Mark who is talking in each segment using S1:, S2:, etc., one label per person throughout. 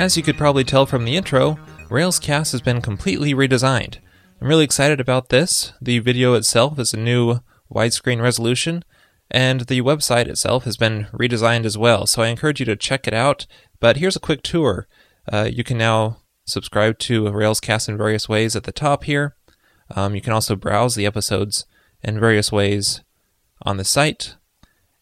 S1: As you could probably tell from the intro, Railscast has been completely redesigned. I'm really excited about this. The video itself is a new widescreen resolution, and the website itself has been redesigned as well, so I encourage you to check it out. But here's a quick tour. Uh, you can now subscribe to Railscast in various ways at the top here. Um, you can also browse the episodes in various ways on the site.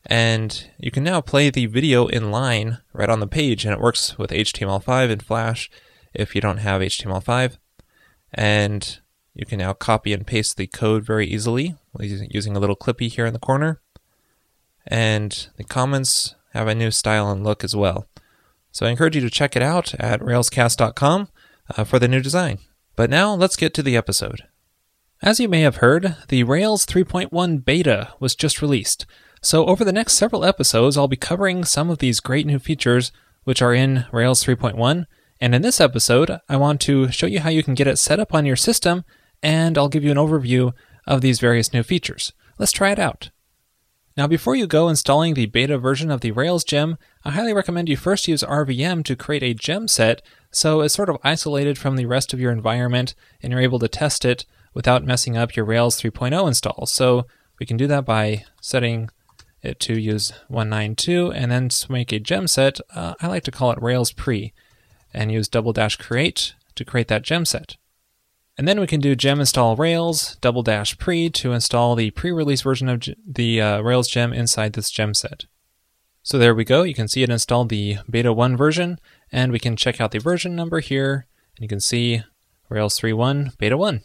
S1: And you can now play the video in line right on the page, and it works with HTML5 and Flash if you don't have HTML5. And you can now copy and paste the code very easily using a little clippy here in the corner. And the comments have a new style and look as well. So I encourage you to check it out at railscast.com uh, for the new design. But now let's get to the episode. As you may have heard, the Rails 3.1 beta was just released. So, over the next several episodes, I'll be covering some of these great new features which are in Rails 3.1. And in this episode, I want to show you how you can get it set up on your system, and I'll give you an overview of these various new features. Let's try it out. Now, before you go installing the beta version of the Rails gem, I highly recommend you first use RVM to create a gem set so it's sort of isolated from the rest of your environment and you're able to test it without messing up your Rails 3.0 install. So we can do that by setting it to use 192 and then make a gem set, uh, I like to call it Rails pre and use double dash create to create that gem set. And then we can do gem install Rails double dash pre to install the pre-release version of the uh, Rails gem inside this gem set. So there we go. You can see it installed the beta 1 version and we can check out the version number here and you can see Rails 3.1 beta 1.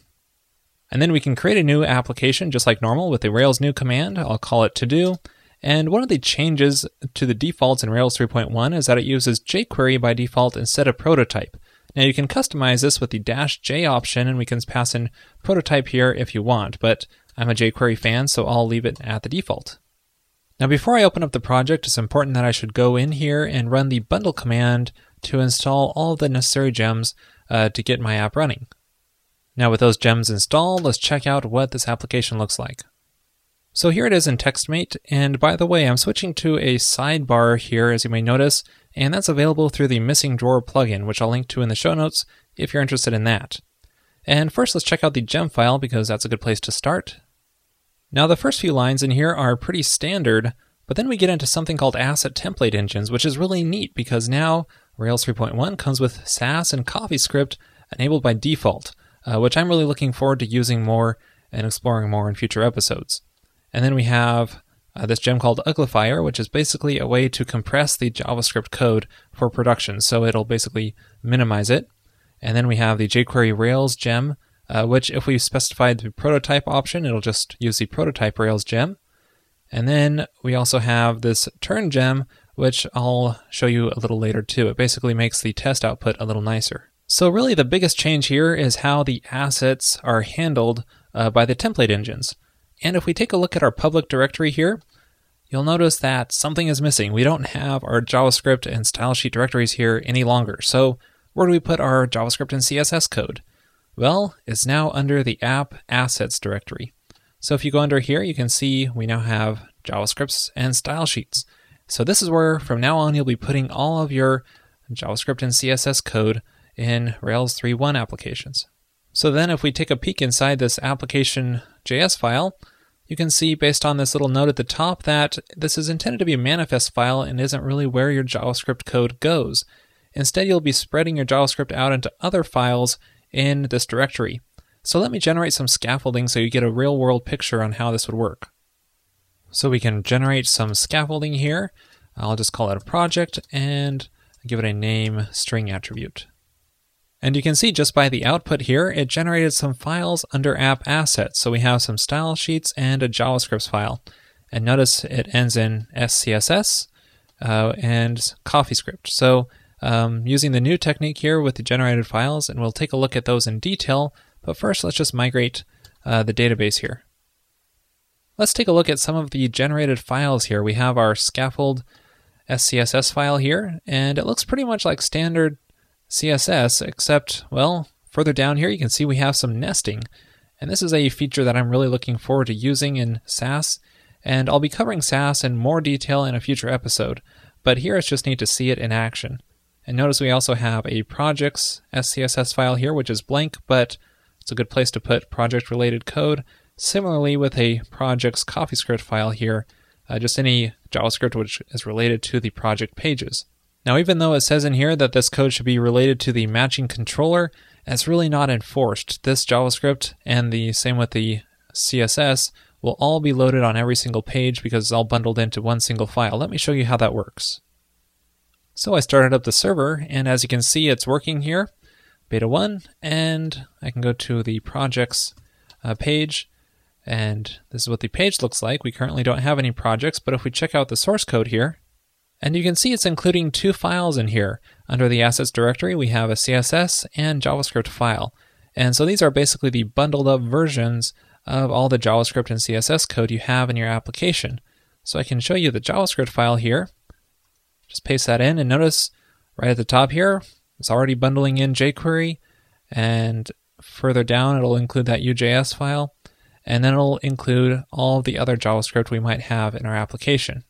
S1: And then we can create a new application just like normal with the Rails new command. I'll call it to do and one of the changes to the defaults in Rails 3.1 is that it uses jQuery by default instead of prototype. Now you can customize this with the dash J option and we can pass in prototype here if you want, but I'm a jQuery fan, so I'll leave it at the default. Now before I open up the project, it's important that I should go in here and run the bundle command to install all the necessary gems uh, to get my app running. Now with those gems installed, let's check out what this application looks like. So here it is in TextMate, and by the way, I'm switching to a sidebar here, as you may notice, and that's available through the Missing Drawer plugin, which I'll link to in the show notes if you're interested in that. And first, let's check out the gem file because that's a good place to start. Now, the first few lines in here are pretty standard, but then we get into something called asset template engines, which is really neat because now Rails 3.1 comes with Sass and CoffeeScript enabled by default, uh, which I'm really looking forward to using more and exploring more in future episodes. And then we have uh, this gem called Uglifier, which is basically a way to compress the JavaScript code for production. So it'll basically minimize it. And then we have the jQuery Rails gem, uh, which if we specify the prototype option, it'll just use the prototype Rails gem. And then we also have this turn gem, which I'll show you a little later too. It basically makes the test output a little nicer. So really the biggest change here is how the assets are handled uh, by the template engines. And if we take a look at our public directory here, you'll notice that something is missing. We don't have our JavaScript and stylesheet directories here any longer. So where do we put our JavaScript and CSS code? Well, it's now under the app assets directory. So if you go under here, you can see we now have JavaScripts and style sheets. So this is where from now on you'll be putting all of your JavaScript and CSS code in Rails 3.1 applications. So then if we take a peek inside this application.js file, you can see based on this little note at the top that this is intended to be a manifest file and isn't really where your JavaScript code goes. Instead, you'll be spreading your JavaScript out into other files in this directory. So let me generate some scaffolding so you get a real world picture on how this would work. So we can generate some scaffolding here. I'll just call it a project and give it a name string attribute. And you can see just by the output here, it generated some files under app assets. So we have some style sheets and a JavaScript file. And notice it ends in SCSS uh, and CoffeeScript. So um, using the new technique here with the generated files, and we'll take a look at those in detail. But first, let's just migrate uh, the database here. Let's take a look at some of the generated files here. We have our scaffold SCSS file here, and it looks pretty much like standard CSS, except, well, further down here you can see we have some nesting. And this is a feature that I'm really looking forward to using in Sass, and I'll be covering Sass in more detail in a future episode, but here it's just neat to see it in action. And notice we also have a projects SCSS file here, which is blank, but it's a good place to put project related code. Similarly, with a projects CoffeeScript file here, uh, just any JavaScript which is related to the project pages. Now, even though it says in here that this code should be related to the matching controller, it's really not enforced. This JavaScript and the same with the CSS will all be loaded on every single page because it's all bundled into one single file. Let me show you how that works. So I started up the server, and as you can see, it's working here, beta 1, and I can go to the projects uh, page, and this is what the page looks like. We currently don't have any projects, but if we check out the source code here, and you can see it's including two files in here. Under the assets directory, we have a CSS and JavaScript file. And so these are basically the bundled up versions of all the JavaScript and CSS code you have in your application. So I can show you the JavaScript file here. Just paste that in and notice right at the top here, it's already bundling in jQuery. And further down, it'll include that UJS file. And then it'll include all the other JavaScript we might have in our application.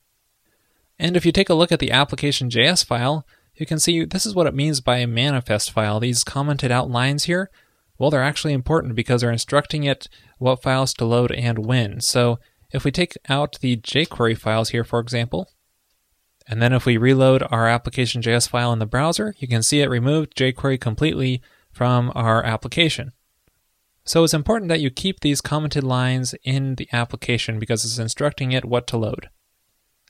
S1: And if you take a look at the application.js file, you can see this is what it means by a manifest file. These commented out lines here, well, they're actually important because they're instructing it what files to load and when. So if we take out the jQuery files here, for example, and then if we reload our application.js file in the browser, you can see it removed jQuery completely from our application. So it's important that you keep these commented lines in the application because it's instructing it what to load.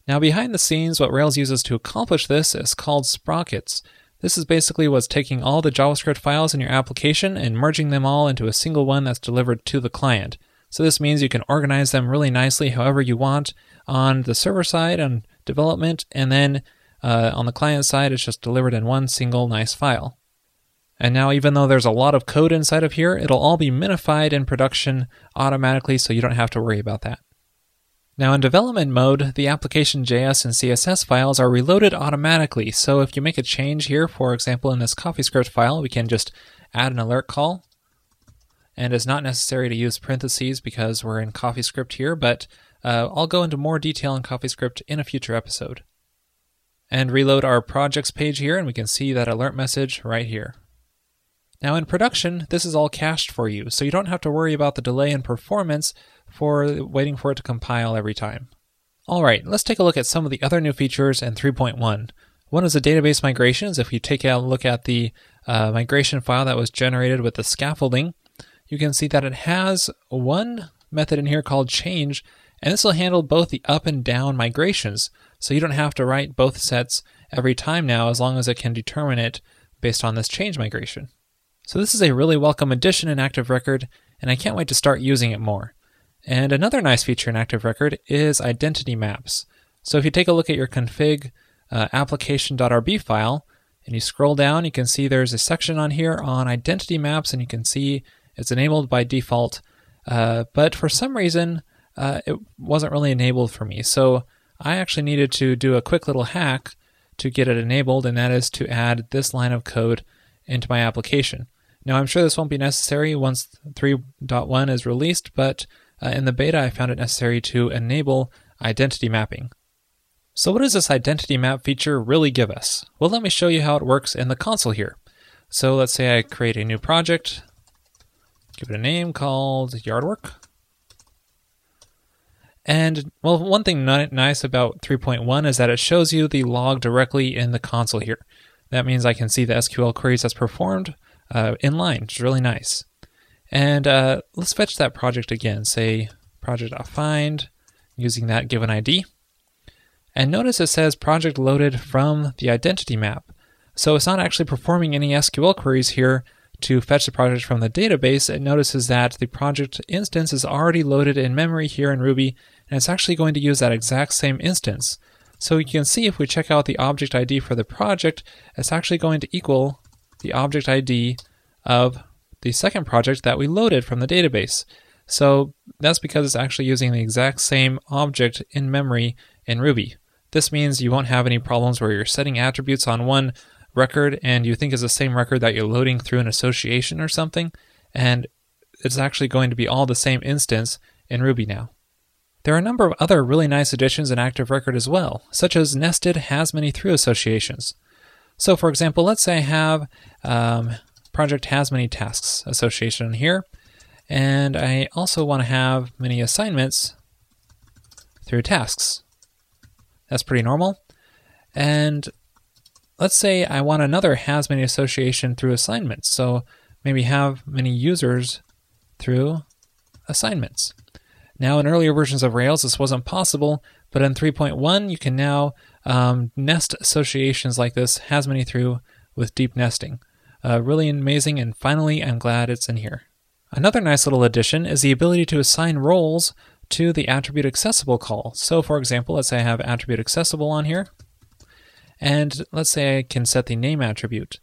S1: Now behind the scenes, what Rails uses to accomplish this is called sprockets. This is basically what's taking all the JavaScript files in your application and merging them all into a single one that's delivered to the client. So this means you can organize them really nicely however you want on the server side on development, and then uh, on the client side, it's just delivered in one single nice file. And now, even though there's a lot of code inside of here, it'll all be minified in production automatically, so you don't have to worry about that. Now in development mode, the application.js and CSS files are reloaded automatically. So if you make a change here, for example, in this CoffeeScript file, we can just add an alert call. And it's not necessary to use parentheses because we're in CoffeeScript here, but uh, I'll go into more detail in CoffeeScript in a future episode. And reload our projects page here, and we can see that alert message right here. Now in production, this is all cached for you, so you don't have to worry about the delay in performance for waiting for it to compile every time. Alright, let's take a look at some of the other new features in 3.1. One is the database migrations. If you take a look at the uh, migration file that was generated with the scaffolding, you can see that it has one method in here called change, and this will handle both the up and down migrations. So you don't have to write both sets every time now as long as it can determine it based on this change migration. So this is a really welcome addition in Active Record, and I can't wait to start using it more. And another nice feature in Active Record is identity maps. So if you take a look at your config uh, application.rb file, and you scroll down, you can see there's a section on here on identity maps, and you can see it's enabled by default. Uh, but for some reason, uh, it wasn't really enabled for me. So I actually needed to do a quick little hack to get it enabled, and that is to add this line of code into my application. Now, I'm sure this won't be necessary once 3.1 is released, but uh, in the beta, I found it necessary to enable identity mapping. So, what does this identity map feature really give us? Well, let me show you how it works in the console here. So, let's say I create a new project, give it a name called Yardwork. And, well, one thing nice about 3.1 is that it shows you the log directly in the console here. That means I can see the SQL queries that's performed uh, in line, which is really nice. And uh, let's fetch that project again. Say project.find using that given ID. And notice it says project loaded from the identity map. So it's not actually performing any SQL queries here to fetch the project from the database. It notices that the project instance is already loaded in memory here in Ruby, and it's actually going to use that exact same instance. So you can see if we check out the object ID for the project, it's actually going to equal the object ID of the second project that we loaded from the database. So that's because it's actually using the exact same object in memory in Ruby. This means you won't have any problems where you're setting attributes on one record and you think is the same record that you're loading through an association or something, and it's actually going to be all the same instance in Ruby now. There are a number of other really nice additions in Active Record as well, such as nested has many through associations. So for example, let's say I have um, project has many tasks association here, and I also want to have many assignments through tasks. That's pretty normal. And let's say I want another has many association through assignments. So maybe have many users through assignments. Now, in earlier versions of Rails, this wasn't possible, but in 3.1, you can now um, nest associations like this, has many through, with deep nesting. Uh, really amazing, and finally, I'm glad it's in here. Another nice little addition is the ability to assign roles to the attribute accessible call. So, for example, let's say I have attribute accessible on here, and let's say I can set the name attribute.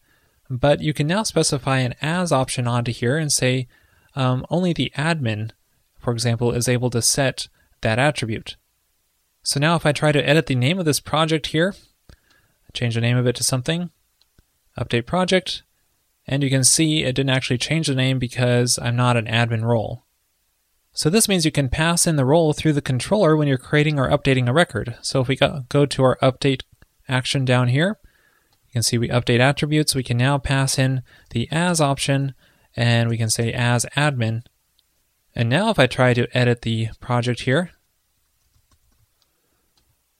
S1: But you can now specify an as option onto here and say um, only the admin, for example, is able to set that attribute. So now if I try to edit the name of this project here, change the name of it to something, update project, and you can see it didn't actually change the name because I'm not an admin role. So this means you can pass in the role through the controller when you're creating or updating a record. So if we go, to our update action down here, you can see we update attributes. We can now pass in the as option and we can say as admin. And now if I try to edit the project here,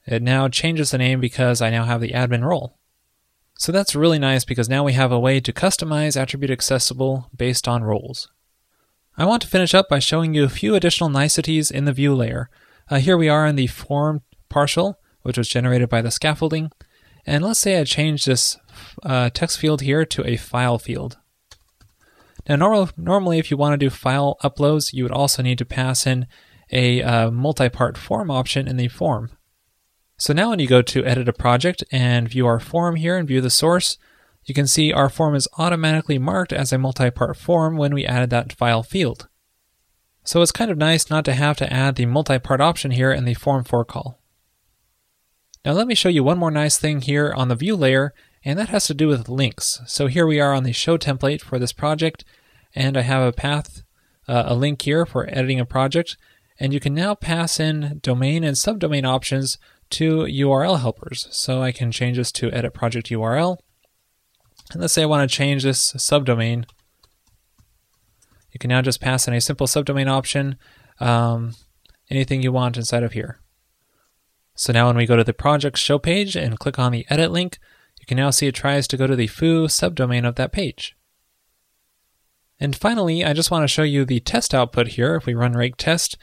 S1: it now changes the name because I now have the admin role. So that's really nice because now we have a way to customize attribute accessible based on roles. I want to finish up by showing you a few additional niceties in the view layer. Uh, here we are in the form partial, which was generated by the scaffolding. And let's say I change this uh, text field here to a file field. Now, normal, normally, if you want to do file uploads, you would also need to pass in a uh, multi-part form option in the form. So now when you go to edit a project and view our form here and view the source, you can see our form is automatically marked as a multi-part form when we added that file field. So it's kind of nice not to have to add the multi-part option here in the form for call. Now let me show you one more nice thing here on the view layer, and that has to do with links. So here we are on the show template for this project, and I have a path, uh, a link here for editing a project, and you can now pass in domain and subdomain options to URL helpers. So I can change this to edit project URL, and let's say I want to change this subdomain. You can now just pass in a simple subdomain option, um, anything you want inside of here. So now when we go to the project show page and click on the edit link, you can now see it tries to go to the foo subdomain of that page. And finally, I just want to show you the test output here if we run rake test,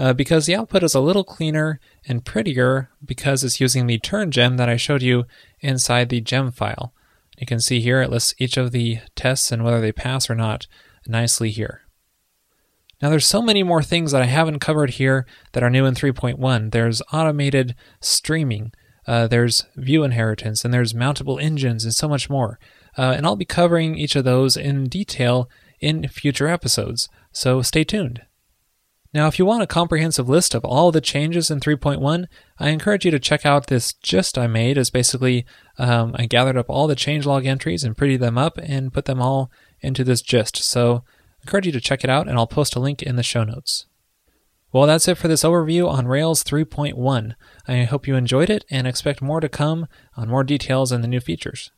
S1: uh, because the output is a little cleaner and prettier because it's using the turn gem that I showed you inside the gem file. You can see here it lists each of the tests and whether they pass or not nicely here. Now there's so many more things that I haven't covered here that are new in 3.1. There's automated streaming, uh, there's view inheritance, and there's mountable engines and so much more. Uh, and I'll be covering each of those in detail in future episodes, so stay tuned. Now, if you want a comprehensive list of all the changes in 3.1, I encourage you to check out this gist I made. As basically, um, I gathered up all the changelog entries and prettied them up and put them all into this gist. So encourage you to check it out, and I'll post a link in the show notes. Well, that's it for this overview on Rails 3.1. I hope you enjoyed it and expect more to come on more details and the new features.